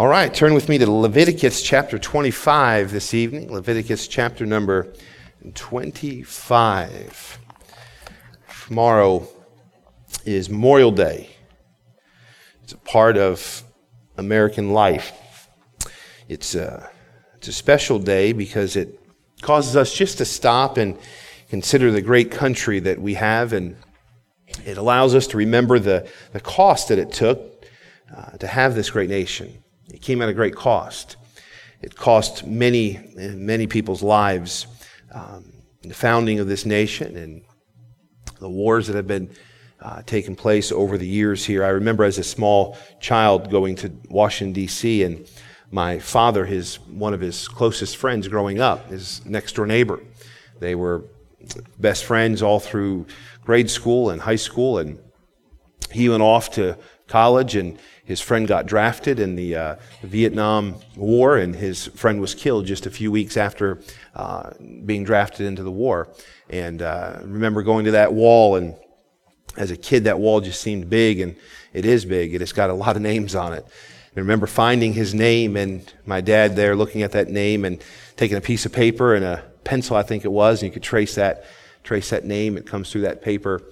All right, turn with me to Leviticus chapter 25 this evening. Leviticus chapter number 25. Tomorrow is Memorial Day. It's a part of American life. It's a, it's a special day because it causes us just to stop and consider the great country that we have, and it allows us to remember the, the cost that it took uh, to have this great nation. It came at a great cost. It cost many, many people's lives. Um, the founding of this nation and the wars that have been uh, taking place over the years here. I remember as a small child going to Washington, D.C., and my father, his, one of his closest friends growing up, his next door neighbor. They were best friends all through grade school and high school, and he went off to college and his friend got drafted in the, uh, Vietnam War, and his friend was killed just a few weeks after uh, being drafted into the war. And uh, remember going to that wall, and as a kid, that wall just seemed big, and it is big, and it's got a lot of names on it. I remember finding his name, and my dad there looking at that name and taking a piece of paper and a pencil, I think it was, and you could trace that, trace that name. It comes through that paper.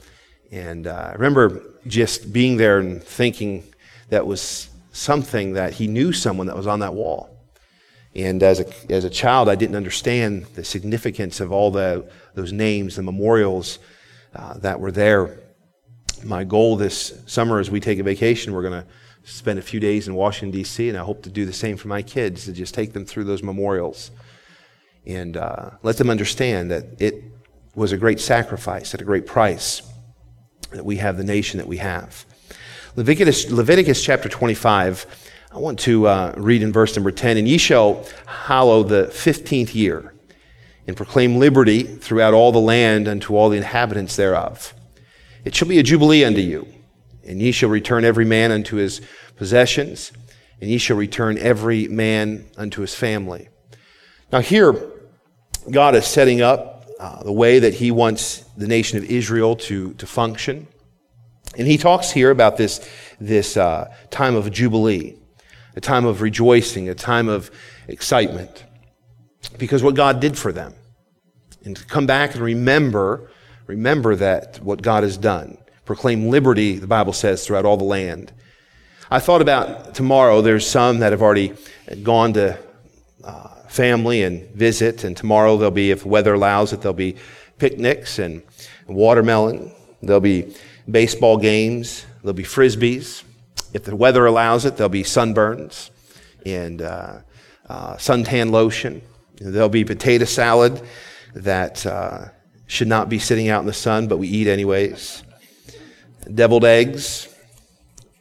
And uh, I remember just being there and thinking, that was something that he knew someone that was on that wall. And as a, as a child, I didn't understand the significance of all the, those names, the memorials uh, that were there. My goal this summer as we take a vacation, we're going to spend a few days in Washington, D.C., and I hope to do the same for my kids, to just take them through those memorials and uh, let them understand that it was a great sacrifice at a great price that we have the nation that we have. Leviticus, Leviticus chapter 25, I want to uh, read in verse number 10. And ye shall hallow the 15th year, and proclaim liberty throughout all the land unto all the inhabitants thereof. It shall be a jubilee unto you, and ye shall return every man unto his possessions, and ye shall return every man unto his family. Now, here, God is setting up uh, the way that he wants the nation of Israel to, to function. And he talks here about this, this uh, time of Jubilee, a time of rejoicing, a time of excitement, because what God did for them. And to come back and remember, remember that what God has done. Proclaim liberty, the Bible says, throughout all the land. I thought about tomorrow, there's some that have already gone to uh, family and visit, and tomorrow there'll be, if weather allows it, there'll be picnics and watermelon. There'll be baseball games, there'll be frisbees. If the weather allows it, there'll be sunburns and uh, uh, suntan lotion. There'll be potato salad that uh, should not be sitting out in the sun, but we eat anyways. Deviled eggs,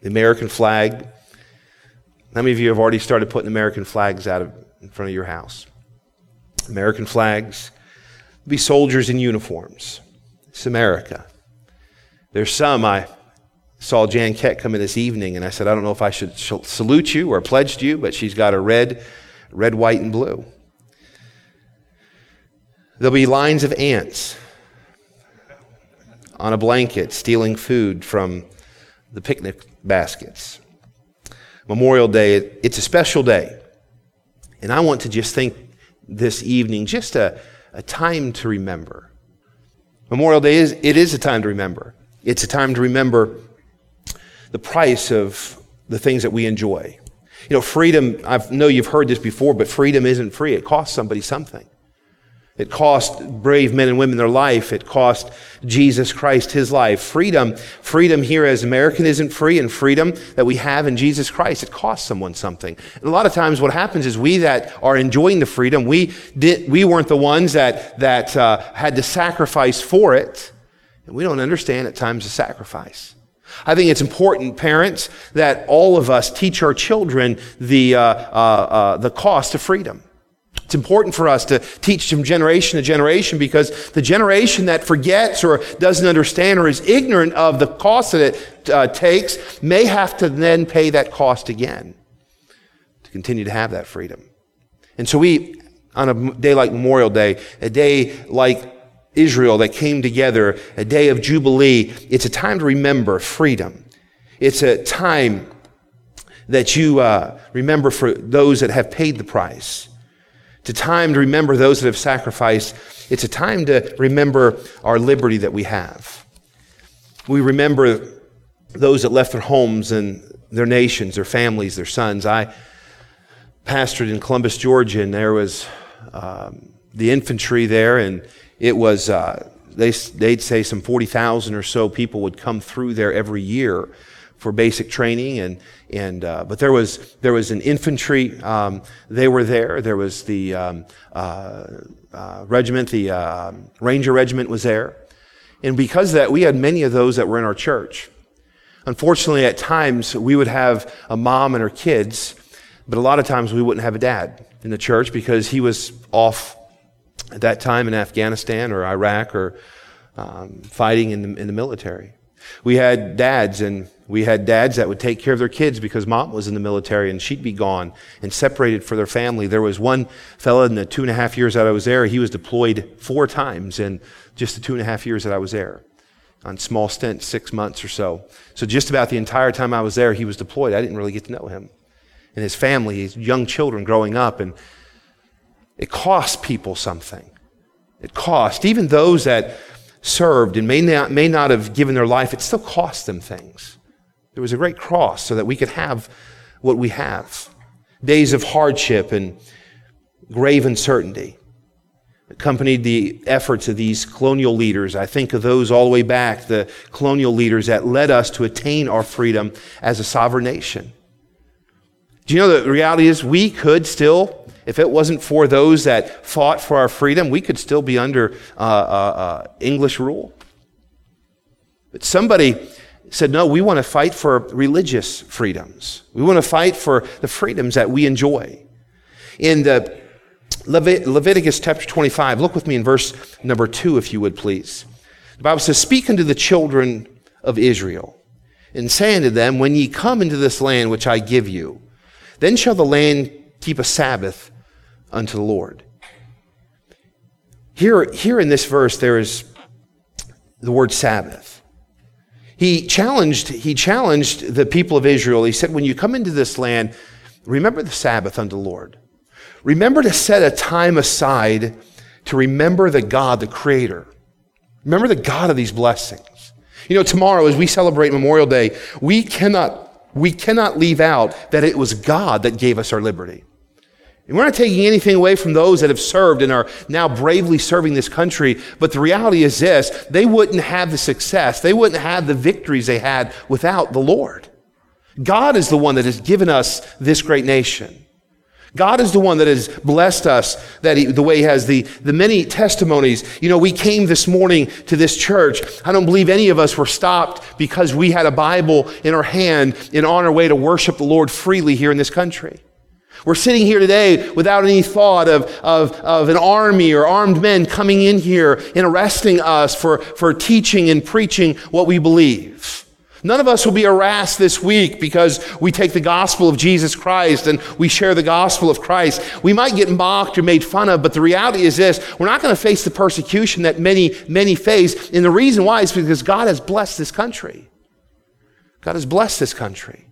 the American flag. How many of you have already started putting American flags out of, in front of your house? American flags. Be soldiers in uniforms. It's America. There's some I saw Jan Kett come in this evening, and I said, I don't know if I should salute you or pledge to you, but she's got a red, red, white, and blue. There'll be lines of ants on a blanket stealing food from the picnic baskets. Memorial Day, it's a special day. And I want to just think this evening, just a, a time to remember. Memorial Day is, it is a time to remember. It's a time to remember the price of the things that we enjoy. You know, freedom, I know you've heard this before, but freedom isn't free. It costs somebody something. It cost brave men and women their life. It cost Jesus Christ his life. Freedom, freedom here as American isn't free, and freedom that we have in Jesus Christ, it costs someone something. And a lot of times what happens is we that are enjoying the freedom, we, did, we weren't the ones that, that uh, had to sacrifice for it. And we don't understand at times the sacrifice. I think it's important, parents, that all of us teach our children the, uh, uh, uh, the cost of freedom. It's important for us to teach from generation to generation because the generation that forgets or doesn't understand or is ignorant of the cost that it uh, takes may have to then pay that cost again to continue to have that freedom. And so we, on a day like Memorial Day, a day like Israel that came together, a day of Jubilee. It's a time to remember freedom. It's a time that you uh, remember for those that have paid the price. It's a time to remember those that have sacrificed. It's a time to remember our liberty that we have. We remember those that left their homes and their nations, their families, their sons. I pastored in Columbus, Georgia, and there was um, the infantry there, and it was, uh, they, they'd say some 40,000 or so people would come through there every year for basic training and and uh, but there was there was an infantry um, they were there. There was the um, uh, uh, regiment the uh, ranger regiment was there. And because of that we had many of those that were in our church. Unfortunately at times we would have a mom and her kids but a lot of times we wouldn't have a dad in the church because he was off at that time in Afghanistan or Iraq or um, fighting in the, in the military. We had dads and we had dads that would take care of their kids because mom was in the military and she'd be gone and separated for their family. There was one fella in the two and a half years that I was there, he was deployed four times in just the two and a half years that I was there on small stints, six months or so. So just about the entire time I was there, he was deployed. I didn't really get to know him and his family, his young children growing up. And it cost people something. It cost, even those that served and may not, may not have given their life, it still cost them things. There was a great cross so that we could have what we have. Days of hardship and grave uncertainty accompanied the efforts of these colonial leaders. I think of those all the way back, the colonial leaders that led us to attain our freedom as a sovereign nation. Do you know the reality is we could still, if it wasn't for those that fought for our freedom, we could still be under uh, uh, uh, English rule. But somebody said, no, we want to fight for religious freedoms. We want to fight for the freedoms that we enjoy. In the Levit- Leviticus chapter 25, look with me in verse number 2, if you would please. The Bible says, Speak unto the children of Israel, and say unto them, When ye come into this land which I give you, then shall the land keep a Sabbath unto the Lord. Here, here in this verse, there is the word Sabbath. He challenged, he challenged the people of Israel. He said, When you come into this land, remember the Sabbath unto the Lord. Remember to set a time aside to remember the God, the Creator. Remember the God of these blessings. You know, tomorrow as we celebrate Memorial Day, we cannot, we cannot leave out that it was God that gave us our liberty. And we're not taking anything away from those that have served and are now bravely serving this country. But the reality is this they wouldn't have the success, they wouldn't have the victories they had without the Lord. God is the one that has given us this great nation. God is the one that has blessed us that he, the way he has the, the many testimonies. You know, we came this morning to this church. I don't believe any of us were stopped because we had a Bible in our hand and on our way to worship the Lord freely here in this country. We're sitting here today without any thought of, of, of an army or armed men coming in here and arresting us for, for teaching and preaching what we believe. None of us will be harassed this week because we take the gospel of Jesus Christ and we share the gospel of Christ. We might get mocked or made fun of, but the reality is this we're not going to face the persecution that many, many face. And the reason why is because God has blessed this country. God has blessed this country.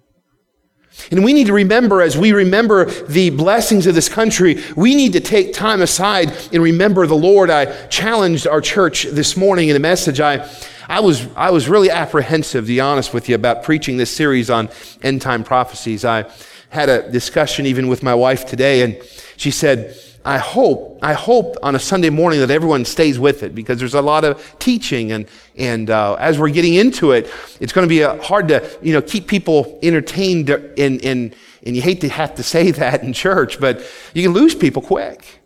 And we need to remember, as we remember the blessings of this country, we need to take time aside and remember the Lord. I challenged our church this morning in a message. I, I, was, I was really apprehensive, to be honest with you, about preaching this series on end time prophecies. I had a discussion even with my wife today, and she said, I hope, I hope on a Sunday morning that everyone stays with it because there's a lot of teaching and, and uh, as we're getting into it, it's going to be uh, hard to, you know, keep people entertained in, in, and you hate to have to say that in church, but you can lose people quick.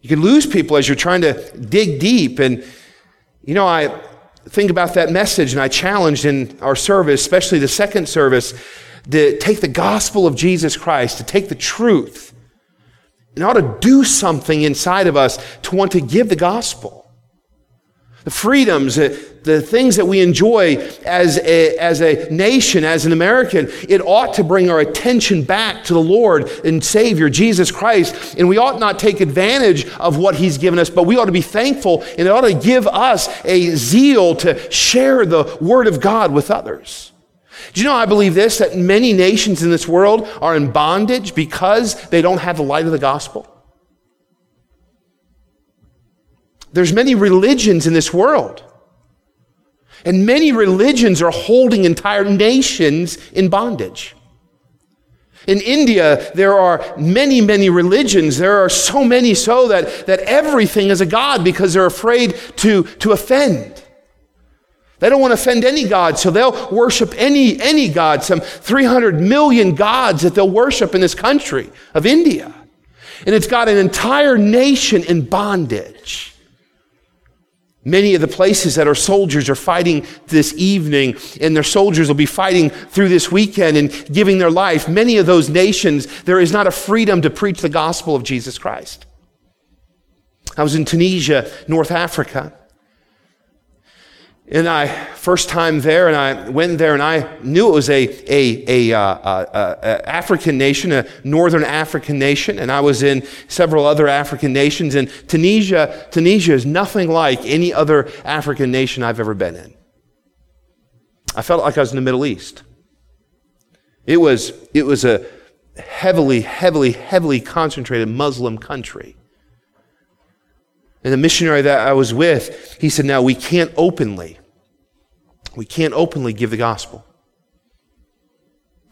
You can lose people as you're trying to dig deep. And, you know, I think about that message and I challenged in our service, especially the second service, to take the gospel of Jesus Christ, to take the truth, and ought to do something inside of us to want to give the gospel. The freedoms, uh, the things that we enjoy as a, as a nation, as an American, it ought to bring our attention back to the Lord and Savior, Jesus Christ. And we ought not take advantage of what He's given us, but we ought to be thankful and it ought to give us a zeal to share the Word of God with others. Do you know I believe this that many nations in this world are in bondage because they don't have the light of the gospel? There's many religions in this world. And many religions are holding entire nations in bondage. In India, there are many, many religions. There are so many so that, that everything is a god because they're afraid to, to offend. They don't want to offend any god, so they'll worship any, any god, some 300 million gods that they'll worship in this country of India. And it's got an entire nation in bondage. Many of the places that our soldiers are fighting this evening, and their soldiers will be fighting through this weekend and giving their life, many of those nations, there is not a freedom to preach the gospel of Jesus Christ. I was in Tunisia, North Africa. And I, first time there, and I went there, and I knew it was a, a, a, uh, uh, uh, African nation, a northern African nation, and I was in several other African nations. And Tunisia, Tunisia is nothing like any other African nation I've ever been in. I felt like I was in the Middle East. It was, it was a heavily, heavily, heavily concentrated Muslim country. And the missionary that I was with, he said, Now we can't openly we can't openly give the gospel.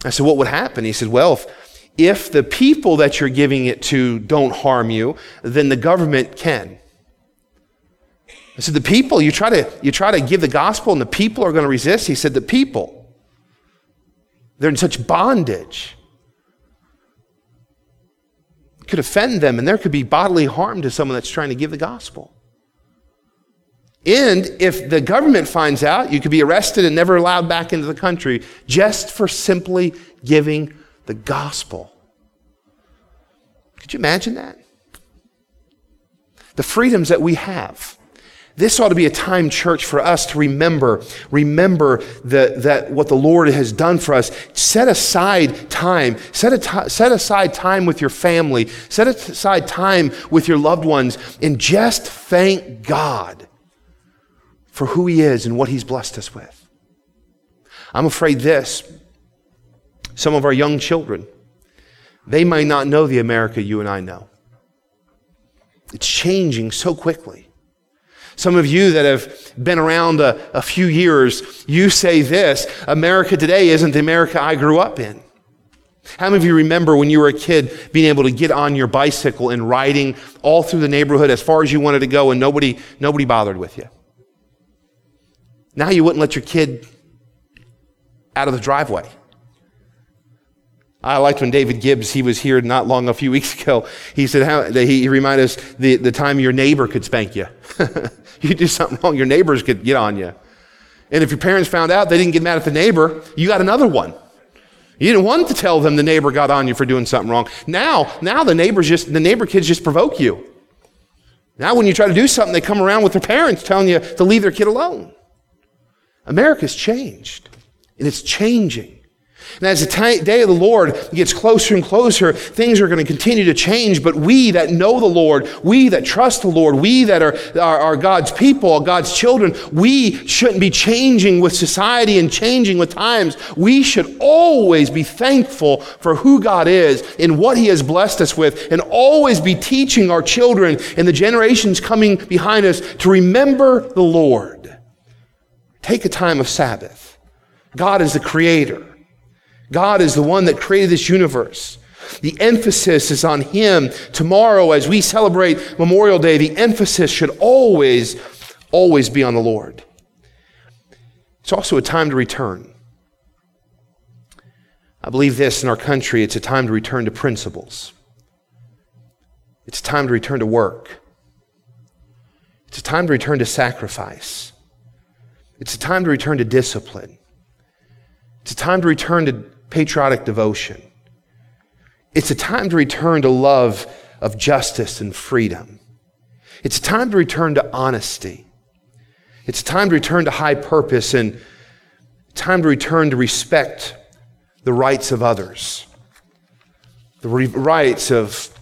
I said, What would happen? He said, Well, if, if the people that you're giving it to don't harm you, then the government can. I said, The people, you try to, you try to give the gospel and the people are going to resist. He said, The people, they're in such bondage. Could offend them, and there could be bodily harm to someone that's trying to give the gospel. And if the government finds out, you could be arrested and never allowed back into the country just for simply giving the gospel. Could you imagine that? The freedoms that we have. This ought to be a time, church, for us to remember, remember the, that what the Lord has done for us. Set aside time. Set, a set aside time with your family. Set aside time with your loved ones and just thank God for who He is and what He's blessed us with. I'm afraid this some of our young children, they might not know the America you and I know. It's changing so quickly. Some of you that have been around a, a, few years, you say this America today isn't the America I grew up in. How many of you remember when you were a kid being able to get on your bicycle and riding all through the neighborhood as far as you wanted to go and nobody, nobody bothered with you? Now you wouldn't let your kid out of the driveway. I liked when David Gibbs, he was here not long, a few weeks ago. He said, how, he, reminded us the, the time your neighbor could spank you. you do something wrong, your neighbors could get on you. And if your parents found out, they didn't get mad at the neighbor, you got another one. You didn't want to tell them the neighbor got on you for doing something wrong. Now, now the neighbors just, the neighbor kids just provoke you. Now when you try to do something, they come around with their parents telling you to leave their kid alone. America's changed, and it's changing. And as the t- day of the Lord gets closer and closer, things are going to continue to change. But we that know the Lord, we that trust the Lord, we that are, are, are, God's people, God's children, we shouldn't be changing with society and changing with times. We should always be thankful for who God is and what He has blessed us with, and always be teaching our children and the generations coming behind us to remember the Lord. Take a time of Sabbath. God is the creator. God is the one that created this universe. The emphasis is on Him. Tomorrow, as we celebrate Memorial Day, the emphasis should always, always be on the Lord. It's also a time to return. I believe this in our country it's a time to return to principles. It's a time to return to work. It's a time to return to sacrifice. It's a time to return to discipline. It's a time to return to patriotic devotion. It's a time to return to love of justice and freedom. It's a time to return to honesty. It's a time to return to high purpose and time to return to respect the rights of others, the rights of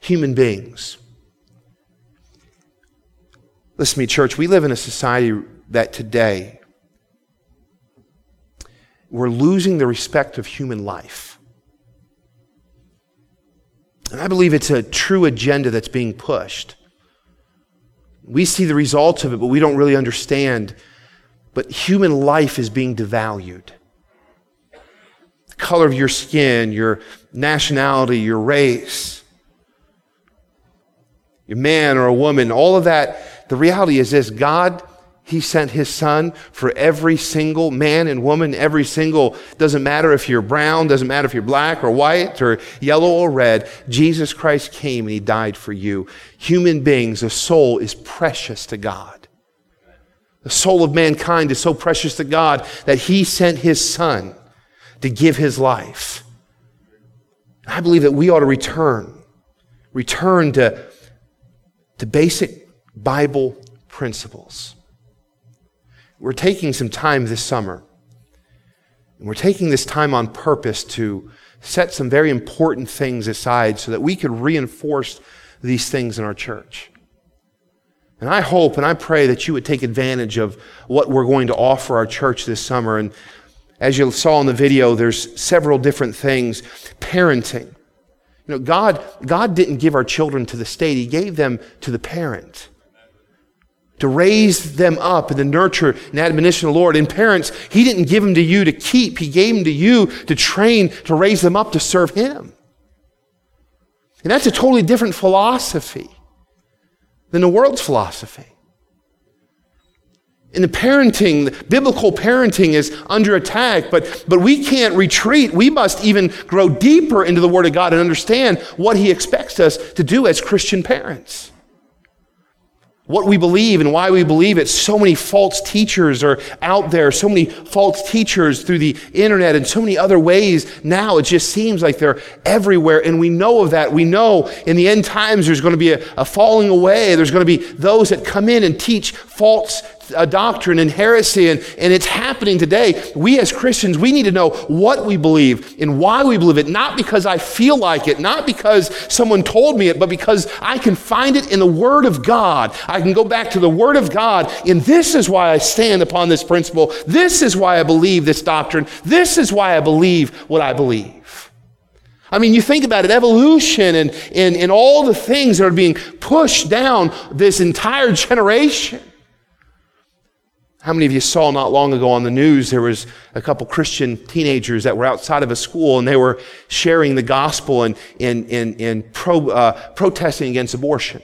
human beings. Listen to me, church. We live in a society that today we're losing the respect of human life. And I believe it's a true agenda that's being pushed. We see the results of it, but we don't really understand. But human life is being devalued. The color of your skin, your nationality, your race, your man or a woman, all of that. The reality is this God he sent his son for every single man and woman, every single, doesn't matter if you're brown, doesn't matter if you're black or white or yellow or red. Jesus Christ came and he died for you. Human beings, a soul is precious to God. The soul of mankind is so precious to God that he sent his son to give his life. I believe that we ought to return, return to, to basic Bible principles. We're taking some time this summer. And we're taking this time on purpose to set some very important things aside so that we could reinforce these things in our church. And I hope and I pray that you would take advantage of what we're going to offer our church this summer. And as you saw in the video, there's several different things. Parenting. You know, God, God didn't give our children to the state, He gave them to the parent to raise them up and to nurture and admonition of the Lord. And parents, He didn't give them to you to keep, He gave them to you to train, to raise them up to serve Him. And that's a totally different philosophy than the world's philosophy. In the parenting, the biblical parenting is under attack, but, but we can't retreat. We must even grow deeper into the Word of God and understand what He expects us to do as Christian parents what we believe and why we believe it. So many false teachers are out there, so many false teachers through the internet and so many other ways now. It just seems like they're everywhere. And we know of that. We know in the end times there's going to be a, a falling away. There's going to be those that come in and teach false a doctrine and heresy, and, and it's happening today. We as Christians, we need to know what we believe and why we believe it, not because I feel like it, not because someone told me it, but because I can find it in the Word of God. I can go back to the Word of God, and this is why I stand upon this principle. This is why I believe this doctrine. This is why I believe what I believe. I mean, you think about it, evolution and, and, and all the things that are being pushed down this entire generation. How many of you saw not long ago on the news there was a couple Christian teenagers that were outside of a school and they were sharing the gospel and, and, and, and pro, uh, protesting against abortion,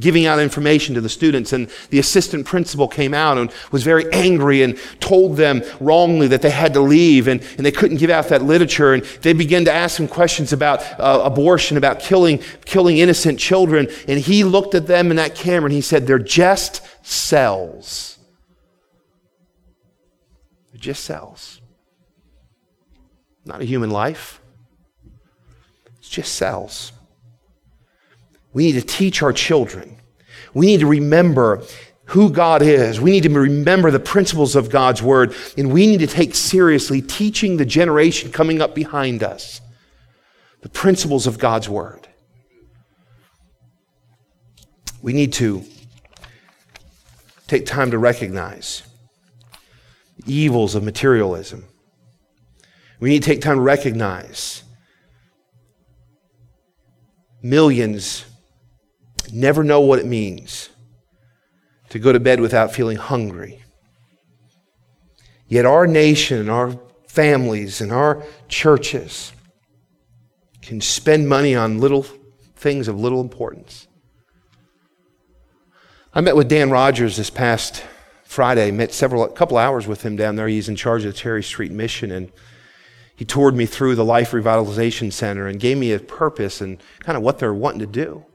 giving out information to the students. And the assistant principal came out and was very angry and told them wrongly that they had to leave and, and they couldn't give out that literature. And they began to ask him questions about uh, abortion, about killing, killing innocent children. And he looked at them in that camera and he said, They're just cells. Just cells. Not a human life. It's just cells. We need to teach our children. We need to remember who God is. We need to remember the principles of God's word. And we need to take seriously teaching the generation coming up behind us the principles of God's word. We need to take time to recognize evils of materialism. We need to take time to recognize millions never know what it means to go to bed without feeling hungry. Yet our nation, and our families, and our churches can spend money on little things of little importance. I met with Dan Rogers this past Friday, met several, a couple hours with him down there. He's in charge of the Cherry Street Mission, and he toured me through the Life Revitalization Center and gave me a purpose and kind of what they're wanting to do.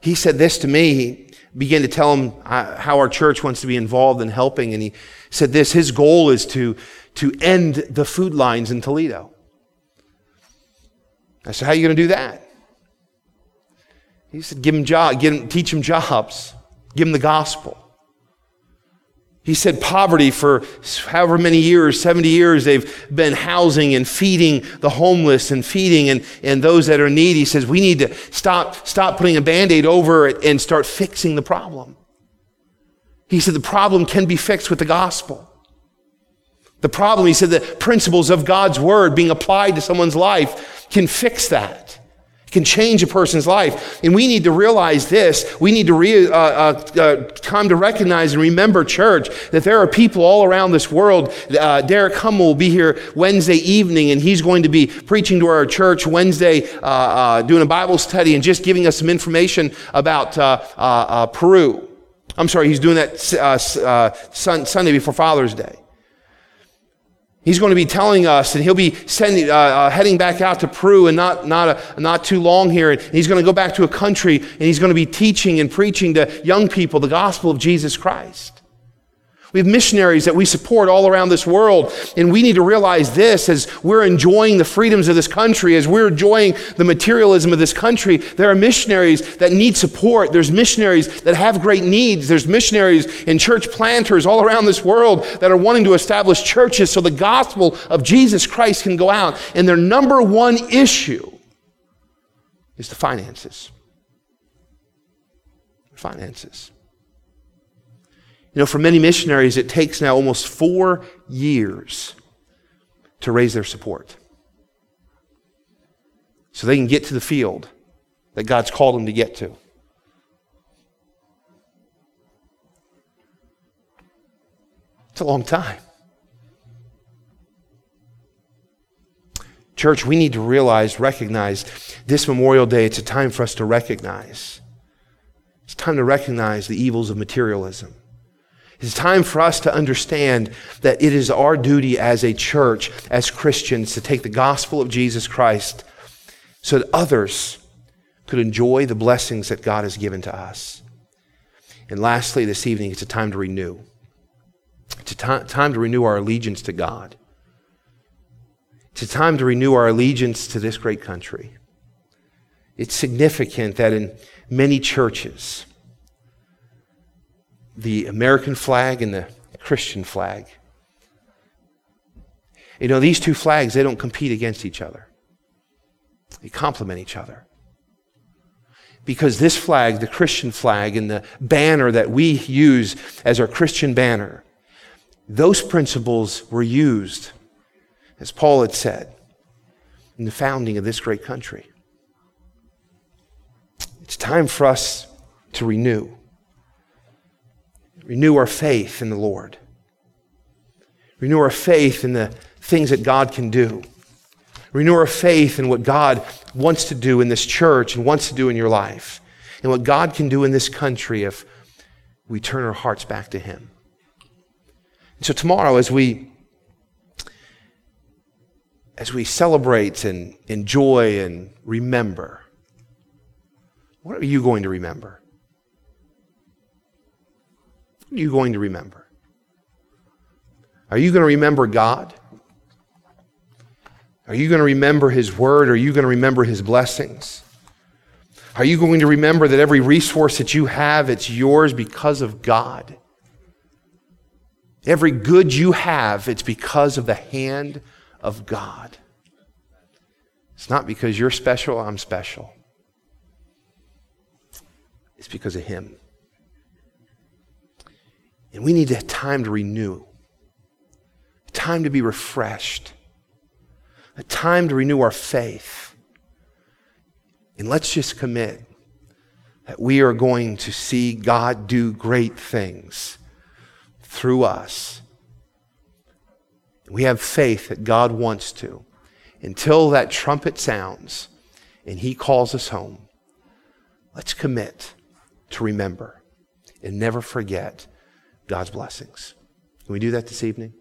He said this to me. He began to tell him uh, how our church wants to be involved in helping, and he said this: his goal is to to end the food lines in Toledo. I said, "How are you going to do that?" He said, "Give him job, him, teach him jobs, give him the gospel." He said poverty for however many years, 70 years, they've been housing and feeding the homeless and feeding and, and those that are needy. He says we need to stop, stop putting a band-aid over it and start fixing the problem. He said the problem can be fixed with the gospel. The problem, he said, the principles of God's word being applied to someone's life can fix that can change a person's life. And we need to realize this. We need to re, uh, uh, uh, come to recognize and remember, church, that there are people all around this world. Uh, Derek Hummel will be here Wednesday evening, and he's going to be preaching to our church Wednesday, uh, uh, doing a Bible study and just giving us some information about Peru. I'm sorry, he's doing that Sunday before Father's Day. He's going to be telling us, and he'll be sending, uh, uh, heading back out to Peru and not, not, a, not too long here. And he's going to go back to a country and he's going to be teaching and preaching to young people the gospel of Jesus Christ. We have missionaries that we support all around this world. And we need to realize this as we're enjoying the freedoms of this country, as we're enjoying the materialism of this country. There are missionaries that need support. There's missionaries that have great needs. There's missionaries and church planters all around this world that are wanting to establish churches so the gospel of Jesus Christ can go out. And their number one issue is the finances. Finances. You know, for many missionaries, it takes now almost four years to raise their support. So they can get to the field that God's called them to get to. It's a long time. Church, we need to realize, recognize this Memorial Day, it's a time for us to recognize. It's time to recognize the evils of materialism. It's time for us to understand that it is our duty as a church, as Christians, to take the gospel of Jesus Christ so that others could enjoy the blessings that God has given to us. And lastly, this evening, it's a time to renew. It's a t- time to renew our allegiance to God. It's a time to renew our allegiance to this great country. It's significant that in many churches, the American flag and the Christian flag. You know, these two flags, they don't compete against each other, they complement each other. Because this flag, the Christian flag, and the banner that we use as our Christian banner, those principles were used, as Paul had said, in the founding of this great country. It's time for us to renew. Renew our faith in the Lord. Renew our faith in the things that God can do. Renew our faith in what God wants to do in this church and wants to do in your life, and what God can do in this country if we turn our hearts back to Him. And so tomorrow, as we as we celebrate and enjoy and remember, what are you going to remember? What are you going to remember? Are you going to remember God? Are you going to remember His Word? Are you going to remember His blessings? Are you going to remember that every resource that you have, it's yours because of God? Every good you have, it's because of the hand of God. It's not because you're special, I'm special. It's because of Him. And we need time to renew, a time to be refreshed, a time to renew our faith. And let's just commit that we are going to see God do great things through us. We have faith that God wants to until that trumpet sounds and He calls us home. Let's commit to remember and never forget God's blessings. Can we do that this evening?